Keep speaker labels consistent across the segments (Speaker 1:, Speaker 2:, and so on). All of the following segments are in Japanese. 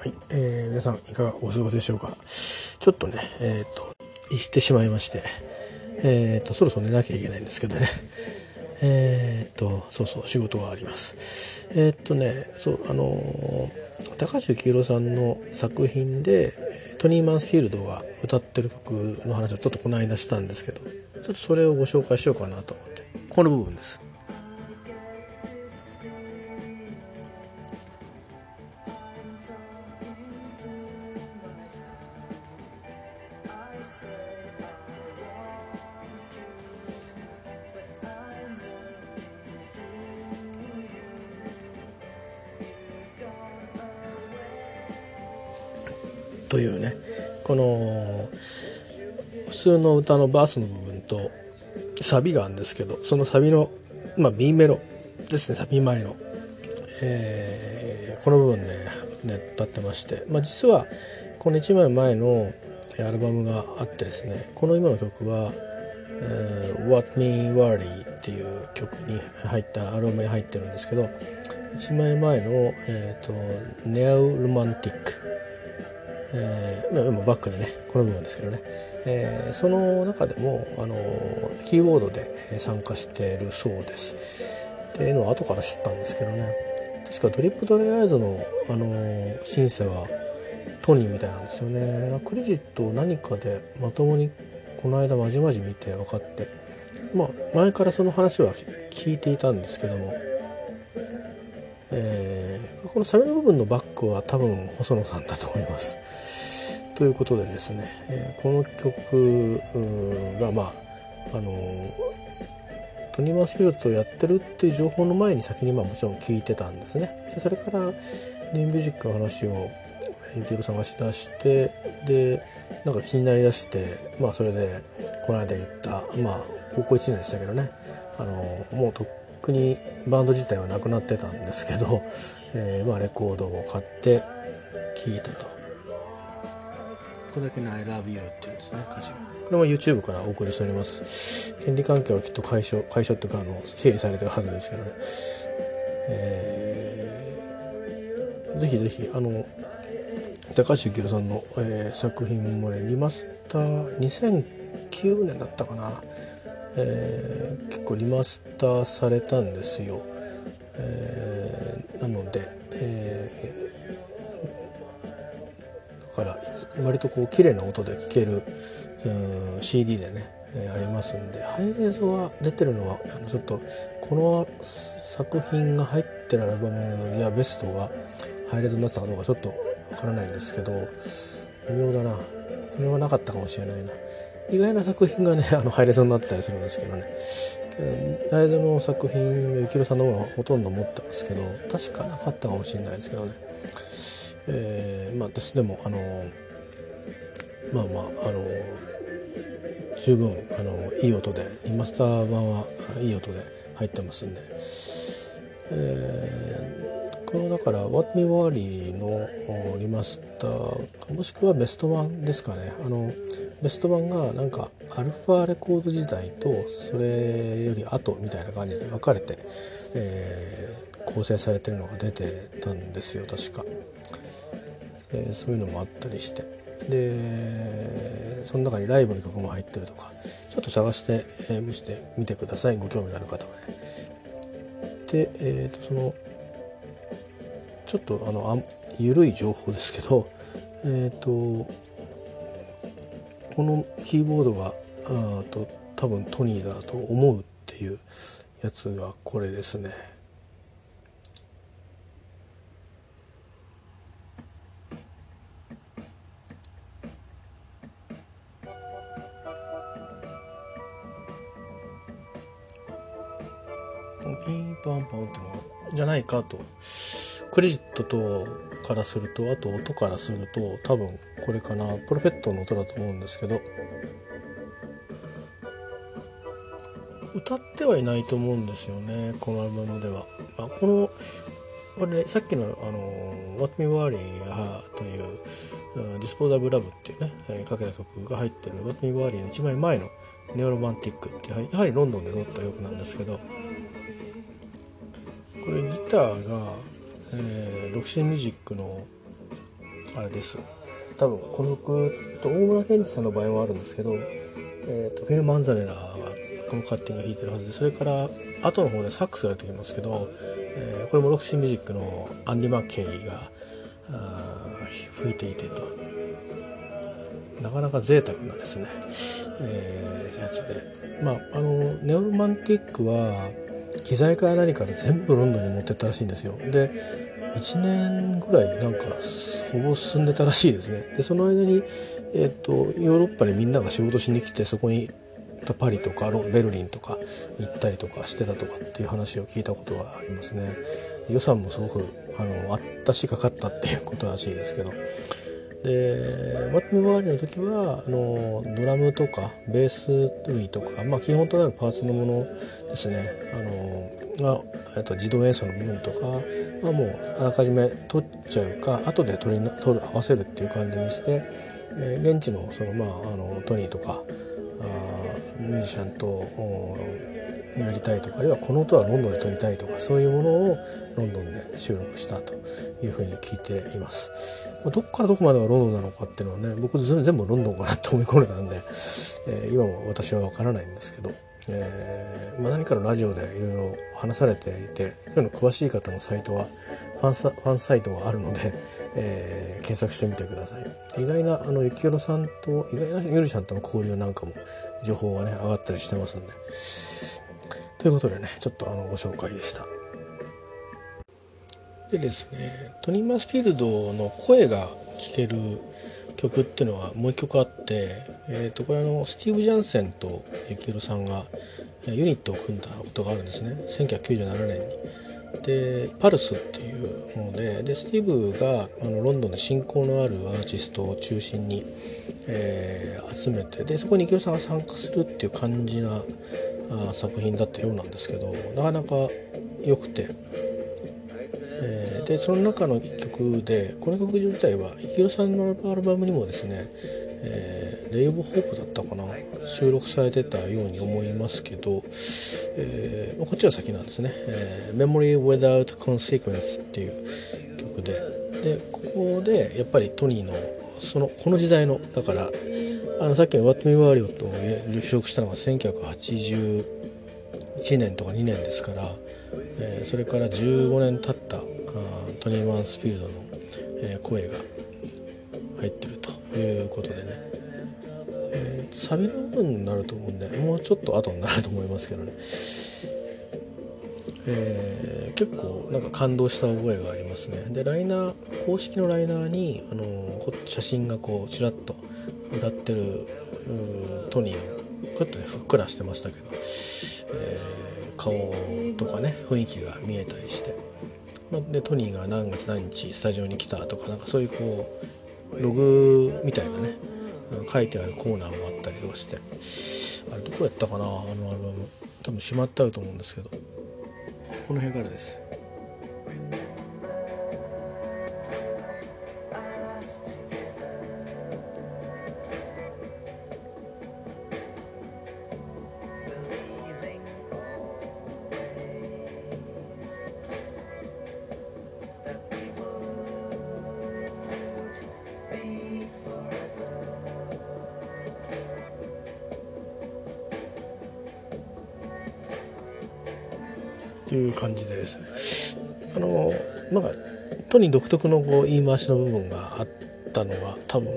Speaker 1: はい、えー、皆さんいかがお過ごしでしょうか？ちょっとねえっ、ー、と言ってしまいまして。えっ、ー、とそろそろ寝なきゃいけないんですけどね。えっ、とそうそう仕事があります。えっ、とねそうあの高橋幸宏さんの作品でトニー・マンスフィールドが歌ってる曲の話をちょっとこの間したんですけどちょっとそれをご紹介しようかなと思って。この部分です。というねこの普通の歌のバースの部分とサビがあるんですけどそのサビの、まあ、B メロですねサビ前の、えー、この部分で、ね、歌ってまして、まあ、実はこの1枚前のアルバムがあってですねこの今の曲は「、What Me Worry」っていう曲に入ったアルバムに入ってるんですけど1枚前の「えーと、と Neo Romantic」えー、今バックでねこの部分ですけどね、えー、その中でもあのキーボードで参加しているそうです。っていうのは後から知ったんですけどね。確かドリップドライアイズのあのシンセはトニーみたいなんですよね。クレジットを何かでまともにこの間まじまじ見て分かって。まあ前からその話は聞いていたんですけども。えー、このサビの部分のバックは多分細野さんだと思います。ということでですね、えー、この曲がまああのトニー・マスフィルトやってるっていう情報の前に先にまあもちろん聞いてたんですね。でそれからニューミュージックの話をゆきろさんがしだしてでなんか気になりだしてまあそれでこの間言ったまあ高校1年でしたけどねあのもうとっくにバンド自体はなくなってたんですけど、えー、まあ、レコードを買って聴いたと。ここだけの I love you っていうんですね、歌詞が。これも YouTube からお送りしております。権利関係はきっと解消、解消っていうか、あの、整理されてるはずですけどね。えー、ぜひぜひ、あの、高橋幸宏さんの、えー、作品もね、リマスター、2009年だったかな。えー、結構リマスターされたんですよ、えー、なので、えー、だから割とこう綺麗な音で聴ける、うん、CD でね、えー、ありますんでハイレゾは出てるのはあのちょっとこの作品が入ってるアルバムやベストがハイレゾになってたかどうかちょっとわからないんですけど微妙だなこれはなかったかもしれないな。意外な作品がねあのハイレゾになったりするんですけどね。ハイレゾの作品幸宏さんの方がほとんど持ってますけど確かなかったかもしれないですけどね。えー、まあですでもあのまあまああの十分あのいい音でリマスター版はいい音で入ってますんで、えー、このだから「What Me Worry」のリマスターもしくはベスト版ですかね。あのベスト版がなんかアルファレコード時代とそれより後みたいな感じで分かれて、えー、構成されてるのが出てたんですよ確か、えー、そういうのもあったりして。でその中にライブの曲も入ってるとかちょっと探して、えー、見せてみてください。ご興味のある方はね。でえっ、とそのちょっとあのあ緩い情報ですけど えっ、とこのキーボードがあと多分トニーだと思うっていうやつがこれですね。ピンポンポンってのじゃないかとクレジットとからするとあと音からすると多分これかな。プロフェットの音だと思うんですけど。歌ってはいないと思うんですよねこのアルバムでは。あ、このこれねさっきの「あの What Me Worry」という「ディスポーザブ・ラブ」っていうね、えー、かけた曲が入ってる「What Me Worry」の一枚前の「ネオロマンティック」ってやはりやはりロンドンで撮った曲なんですけど。これギターが、えー、ロキシーミュージックのあれです。多分この曲と大村健二さんの場合はあるんですけど、えーと、フィル・マンザネラがこのカッティングを弾いてるはずでそれから後の方でサックスが出てきますけど、えー、これもロクシーミュージックのアンディ・マッケイが吹いていてと。なかなか贅沢なですね、えー、やつで。まああのネオロマンティックは機材から何から全部ロンドンに持ってったらしいんですよ。で1年ぐらいなんかほぼ進んでたらしいですね。でその間に、えーと、ヨーロッパにみんなが仕事しに来てそこにパリとかベルリンとか行ったりとかしてたとかっていう話を聞いたことがありますね。予算もすごくあのあったしかかったっていうことらしいですけど。でワットム周りの時はあのドラムとかベース類とか、まあ、基本となるパーツのものですね。あのが、えっと、自動演奏の部分とかはもうあらかじめ取っちゃうか後で取り取る合わせるっていう感じにして、えー、現地のその、まあ、あのトニーとかあミュージシャンとやりたいとかあるいはこの音はロンドンで撮りたいとかそういうものをロンドンで収録したというふうに聞いています。どっからどこまでがロンドンなのかっていうのはね僕全部ロンドンかなって思い込んでたんで、えー、今も私は分からないんですけど、えーまあ、何かのラジオでいろいろ話されていてそういうの詳しい方のサイトはファンサファンサイトがあるので、えー、検索してみてください。意外なあの幸宏さんと意外なゆりさんとの交流なんかも情報がね上がったりしてますんで。ということでねちょっとあのご紹介でした。でですねトニー・マスフィールドの声が聴ける曲っていうのはもう一曲あって、えー、とこれあのスティーブ・ジャンセンと幸宏さんがユニットを組んだことがあるんですね1997年に。でパルスっていうものででスティーブがあのロンドンで親交のあるアーティストを中心に、えー、集めてでそこに幸宏さんが参加するっていう感じなあ作品だったようなんですけどなかなか良くて、でその中の一曲でこの曲自体は幸宏さんのアルバムにもですねえー、レイブ・ホープだったかな収録されてたように思いますけど、えー、こっちは先なんですね「えー、Memory Without Consequence」っていう曲で。でここでやっぱりトニーのそのこの時代のだからあのさっきの「What Me Wario」と収録したのが1981年とか2年ですから、えー、それから15年経ったトニー・マンスフィールドの、え、声が入ってるということでね、えー、サビの部分になると思うんでもうちょっと後になると思いますけどね、えー、結構なんか感動した覚えがありますね。でライナー公式のライナーにあの写真がこうちらっと歌ってるトニーをちょっとねふっくらしてましたけど、えー、顔とかね雰囲気が見えたりして、まあ、でトニーが何月何日スタジオに来たとかなんかそういうこうログみたいなね書いてあるコーナーもあったりとかしてあれどこやったかなあのアルバム多分しまってあると思うんですけどこの辺からです。という感じでですね。あのなんかとに独特のこう言い回しの部分があったのは多分、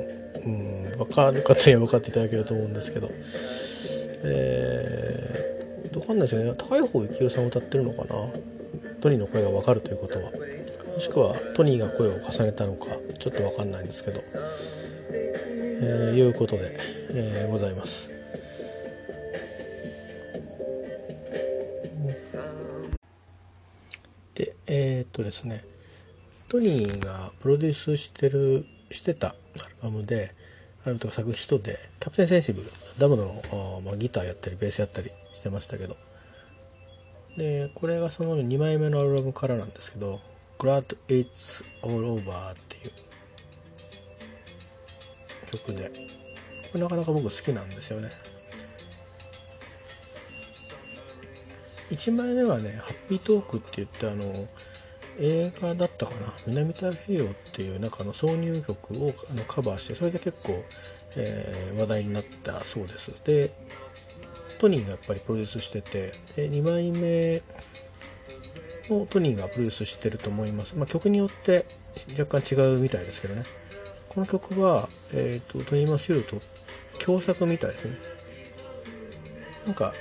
Speaker 1: うん、分かる方には分かっていただけると思うんですけど、えー、どうかんないですよね。高い方幸宏さん歌ってるのかな？トニーの声が分かるということは。もしくはトニーが声を重ねたのか。ちょっと分かんないんですけど、えー、いうことで、えー、ございます。とですねトニーがプロデュースしてるしてたアルバムでアルバムとか作人でキャプテンセンシブルダムの、まあ、ギターやったりベースやったりしてましたけど。でこれがその2枚目のアルバムからなんですけど「Glad It's All Over」っていう曲で。これなかなか僕好きなんですよね。1枚目はね「ハッピートーク」って言ってあの映画だったかな「南太平洋」っていう中の挿入曲をあのカバーしてそれで結構、えー、話題になったそうです。でトニーがやっぱりプロデュースしててで2枚目をトニーがプロデュースしてると思います、まあ、曲によって若干違うみたいですけどね。この曲は、えーと、トニー・マスフィールと共作みたいですね。なんか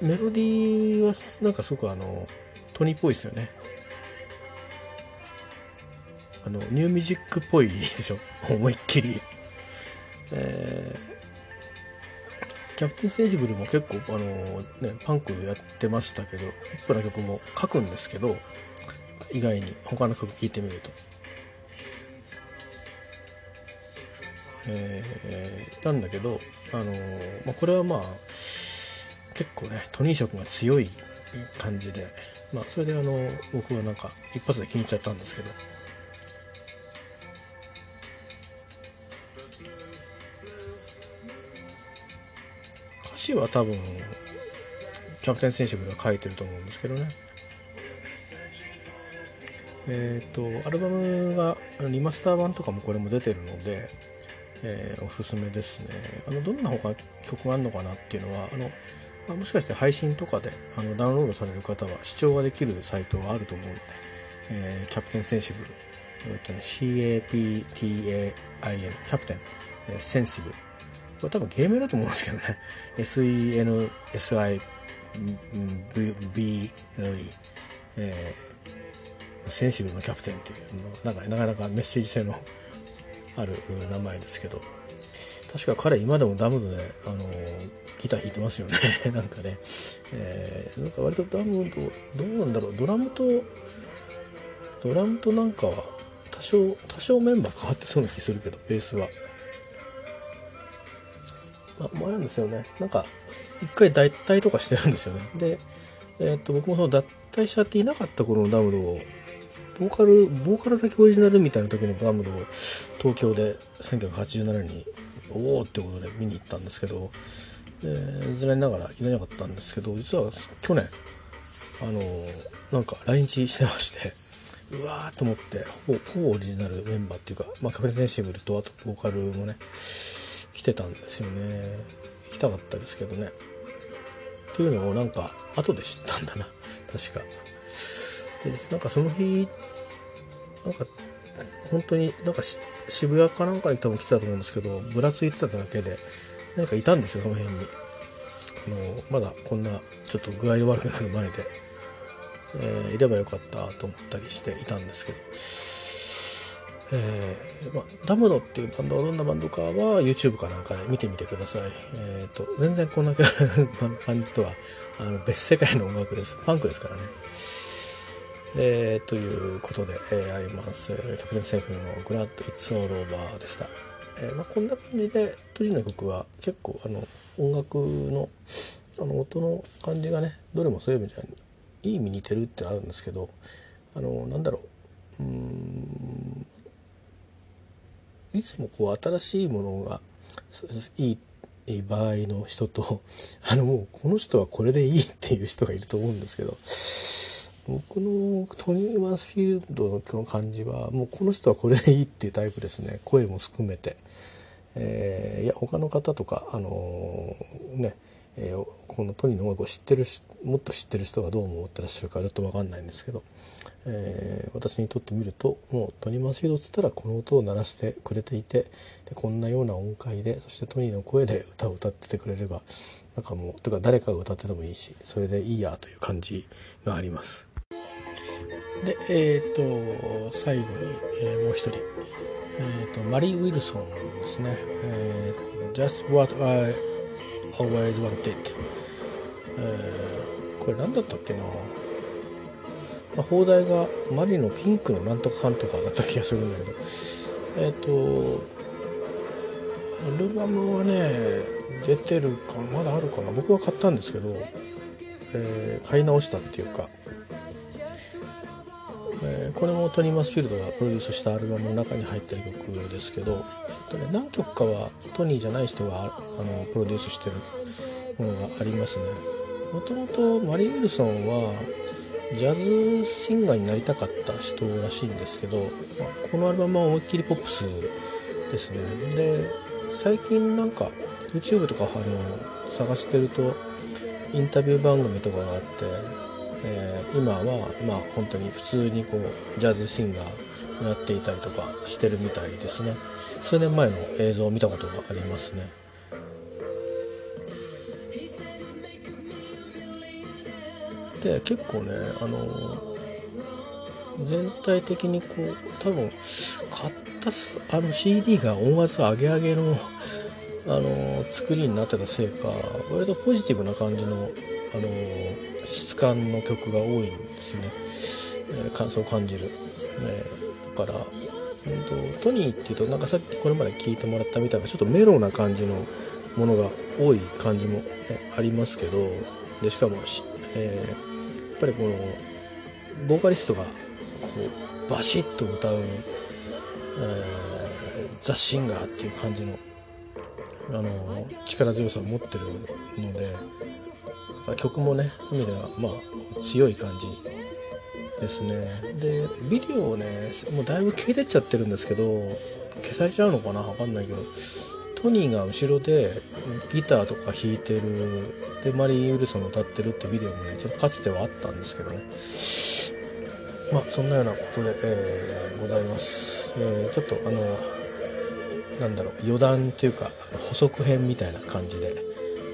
Speaker 1: メロディーはなんかすごくあのトニーっぽいですよね。あのニューミュージックっぽいでしょ？思いっきり。えー、キャプテンセージブルも結構あのねパンクやってましたけどポップな曲も書くんですけど意外に他の曲聴いてみると。えー、なんだけど、あのー、まあ、これはまあ結構ねトニー色が強い感じで、まあ、それであの僕はなんか一発で気に入っちゃったんですけど。詞は多分キャプテン選手が書いてると思うんですけどね。えっ、ー、とアルバムがリマスター版とかもこれも出てるのでえー、おすすめですね。あのどんな他曲があるのかなっていうのはあの、ま、もしかして配信とかであのダウンロードされる方は視聴ができるサイトがあると思うので、えー、キャプテンセンシブル、えーとね、CAPTAIN キャプテン、えー、センシブル。これ多分ゲームだと思うんですけどね。SENSIBLE、えー、センシブルのキャプテンっていうなんかなかなかメッセージ性のある名前ですけど。確か彼今でもダムドで、あのギター弾いてますよね。なんかね、えー、なんか割とダムドどうなんだろう。ドラムとドラムとなんかは多少多少メンバー変わってそうな気するけどベースは。ああるんですよね。なんか一回脱退とかしてるんですよね。でえー、っと僕もその脱退しちゃっていなかった頃のダムドをボーカル、ボーカルだけオリジナルみたいな時のバムドを東京で1987年におおってことで見に行ったんですけど、えー、残念ながらいれなかったんですけど、実は去年、あのなんか来日してまして、うわーと思って、ほぼ、ほぼオリジナルメンバーっていうか、まあ、カペテンシブルと、あとボーカルもね、来てたんですよね。行きたかったですけどね。っていうのをなんか、後で知ったんだな。確か。で、なんかその日、なんか、本当になんか渋谷かなんかに多分来てたと思うんですけど、ぶらついてただけで、何かいたんですよ、その辺に。あの、まだこんなちょっと具合悪くなる前で、えー、いればよかったと思ったりしていたんですけど、えー、ま、ダムドっていうバンドはどんなバンドかは YouTube かなんかで見てみてください。えっ、ー、と、全然こんな 感じとは、あの、別世界の音楽です。パンクですからね。えー、ということで、えー、あります、キャプテンセーフのグラッド・イッツ・オール・オーバーでした。えーま、こんな感じでトリの曲は結構あの音楽のあの音の感じがねどれもそういう意味じゃいい意味似てるってあるんですけどあのなんだろううんいつもこう新しいものがいい場合の人と あのもうこの人はこれでいいっていう人がいると思うんですけど僕のトニー・マスフィールドの今日感じはもうこの人はこれでいいっていうタイプですね。声も含めて、えー、いや他の方とかあのー、ね、えー、このトニーの音楽を知ってるもっと知ってる人がどう思ってらっしゃるかちょっと分かんないんですけど、えー、私にとってみるともうトニー・マスフィードっつったらこの音を鳴らしてくれていてでこんなような音階でそしてトニーの声で歌を歌っててくれればなんかもうとか誰かが歌っててもいいしそれでいいやという感じがあります。で、え、ー、と、最後に、えー、もう一人、えっ、ー、と、マリー・ウィルソンですね。えー、Just What I Always Wanted。えー、これ何だったっけな？まあ、放題がマリのピンクのなんとかかんとかだった気がするんだけど、えっ、と、アルバムはね、出てるかまだあるかな。僕は買ったんですけど、えー、買い直したっていうか、これもトニー・マスフィールドがプロデュースしたアルバムの中に入ってる曲ですけど、えっとね、何曲かはトニーじゃない人があのプロデュースしてるものがありますね。もともとマリー・ウィルソンはジャズシンガーになりたかった人らしいんですけど、まあ、このアルバムは思いっきりポップスですね。で最近なんか YouTube とかあの探してるとインタビュー番組とかがあって、えー、今はまあ本当に普通にこうジャズシンガーをやっていたりとかしてるみたいですね。数年前の映像を見たことがありますね。で結構ねあの全体的にこう多分買ったあの CD が音圧上げ上げのあの作りになってたせいか割とポジティブな感じのあの質感の曲が多いんですね、えー、そう感じる、ね、だから、えとトニーっていうとなんかさっきこれまで聞いてもらったみたいなちょっとメロな感じのものが多い感じも、ね、ありますけどでしかも、えー、やっぱりこのボーカリストがこうバシッと歌う、えー、ザ・シンガーっていう感じのあの力強さを持ってるので曲もねそういう意味ではまあ強い感じですね。でビデオをねもうだいぶ消えてっちゃってるんですけど消されちゃうのかな分かんないけどトニーが後ろでギターとか弾いてるでマリー・ウルソン歌ってるってビデオもねちょっとかつてはあったんですけどねまあそんなようなことで、えー、ございます、えー、ちょっとあのなんだろう余談というか補足編みたいな感じで、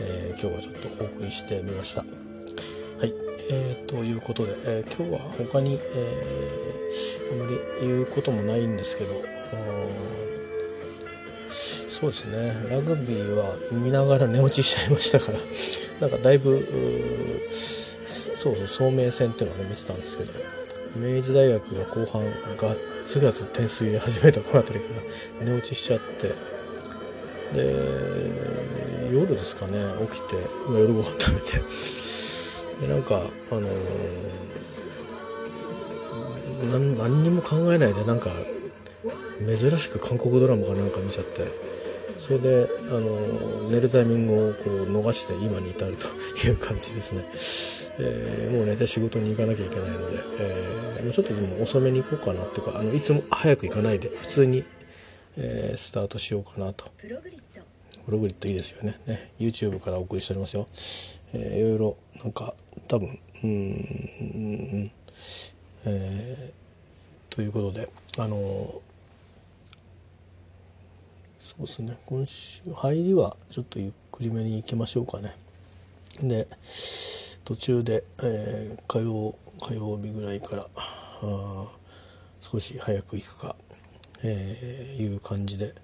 Speaker 1: えー、今日はちょっとお送りしてみました。はい、えー、ということで、えー、今日は他に、えー、あまり言うこともないんですけどそうですねラグビーは見ながら寝落ちしちゃいましたからなんかだいぶそうそう聡明戦っていうのをね見てたんですけど明治大学が後半がつがつ点数入れ始めたこの辺りから寝落ちしちゃってで夜ですかね起きて夜ご飯食べて。でなんかあのー、何にも考えないでなんか珍しく韓国ドラマかなんか見ちゃって。それであの寝るタイミングをこう逃して今に至るという感じですね、えー、もう寝て仕事に行かなきゃいけないので、えー、ちょっとでも遅めに行こうかなっていうかあのいつも早く行かないで普通に、えー、スタートしようかなと。プログリッドいいですよね。ね。YouTube からお送りしておりますよ、えー、いろいろなんか多分うんえー、ということであのそうですね。今週入りはちょっとゆっくりめに行きましょうかね。で途中で、えー、火曜火曜日ぐらいからあ少し早く行くか、えー、いう感じで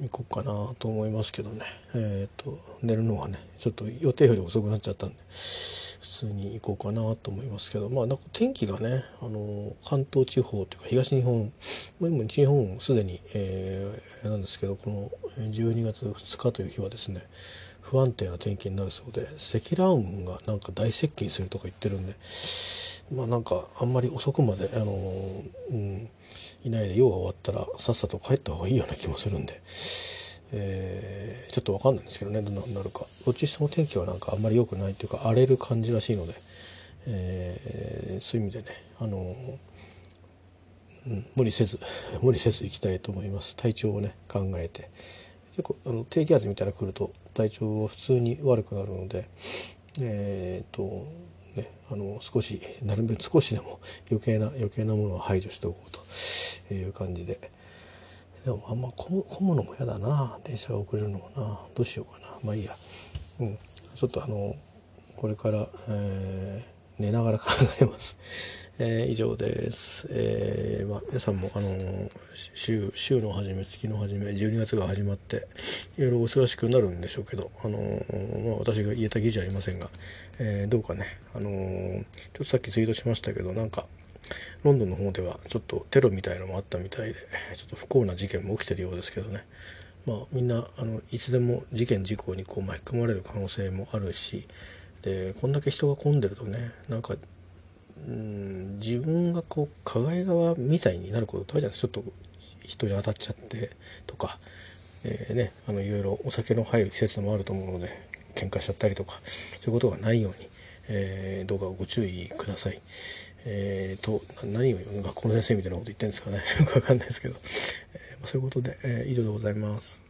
Speaker 1: 行こうかなと思いますけどね。えっ、ー、と寝るのがねちょっと予定より遅くなっちゃったんで普通に行こうかなと思いますけどまあなんか天気がねあの関東地方というか東日本今西日本すでに、えー、なんですけどこの12月2日という日はですね不安定な天気になるそうで積乱雲がなんか大接近するとか言ってるんでまあなんかあんまり遅くまであの、うん、いないで用が終わったらさっさと帰った方がいいような気もするんで。えー、ちょっと分かんないんですけどね。どんななるか。どっちにしても天気はなんかあんまり良くないというか荒れる感じらしいので、えー、そういう意味でねあのうん、無理せず 無理せず行きたいと思います。体調をね考えて。結構あの低気圧みたいなの来ると体調は普通に悪くなるのでえー、っとねあの少しなるべく少しでも余計な余計なものを排除しておこうという感じで。でもあんま混むのも嫌だな。電車が遅れるのもな。どうしようかな。まあいいや。うん。ちょっとあのこれから、えー、寝ながら考えます。えー、以上です、えーまあ、皆さんもあの週週の初め月の初め12月が始まっていろいろお忙しくなるんでしょうけど、あのまあ、私が言えた記事ありませんが、えー、どうかね、あのちょっとさっきツイートしましたけどなんかロンドンの方ではちょっとテロみたいのもあったみたいでちょっと不幸な事件も起きてるようですけどね。まあみんなあのいつでも事件事故にこう巻き込まれる可能性もあるしでこんだけ人が混んでるとねなんかうん自分がこう加害側みたいになることってあるじゃないですかちょっと人に当たっちゃってとか、えー、ね、あのいろいろお酒の入る季節もあると思うので喧嘩しちゃったりとかそういうことがないようにえー、どうかご注意ください。えーと、何を学校の先生みたいなこと言ってるんですかねよくわかんないですけど、えー、そういうことで、えー、以上でございます。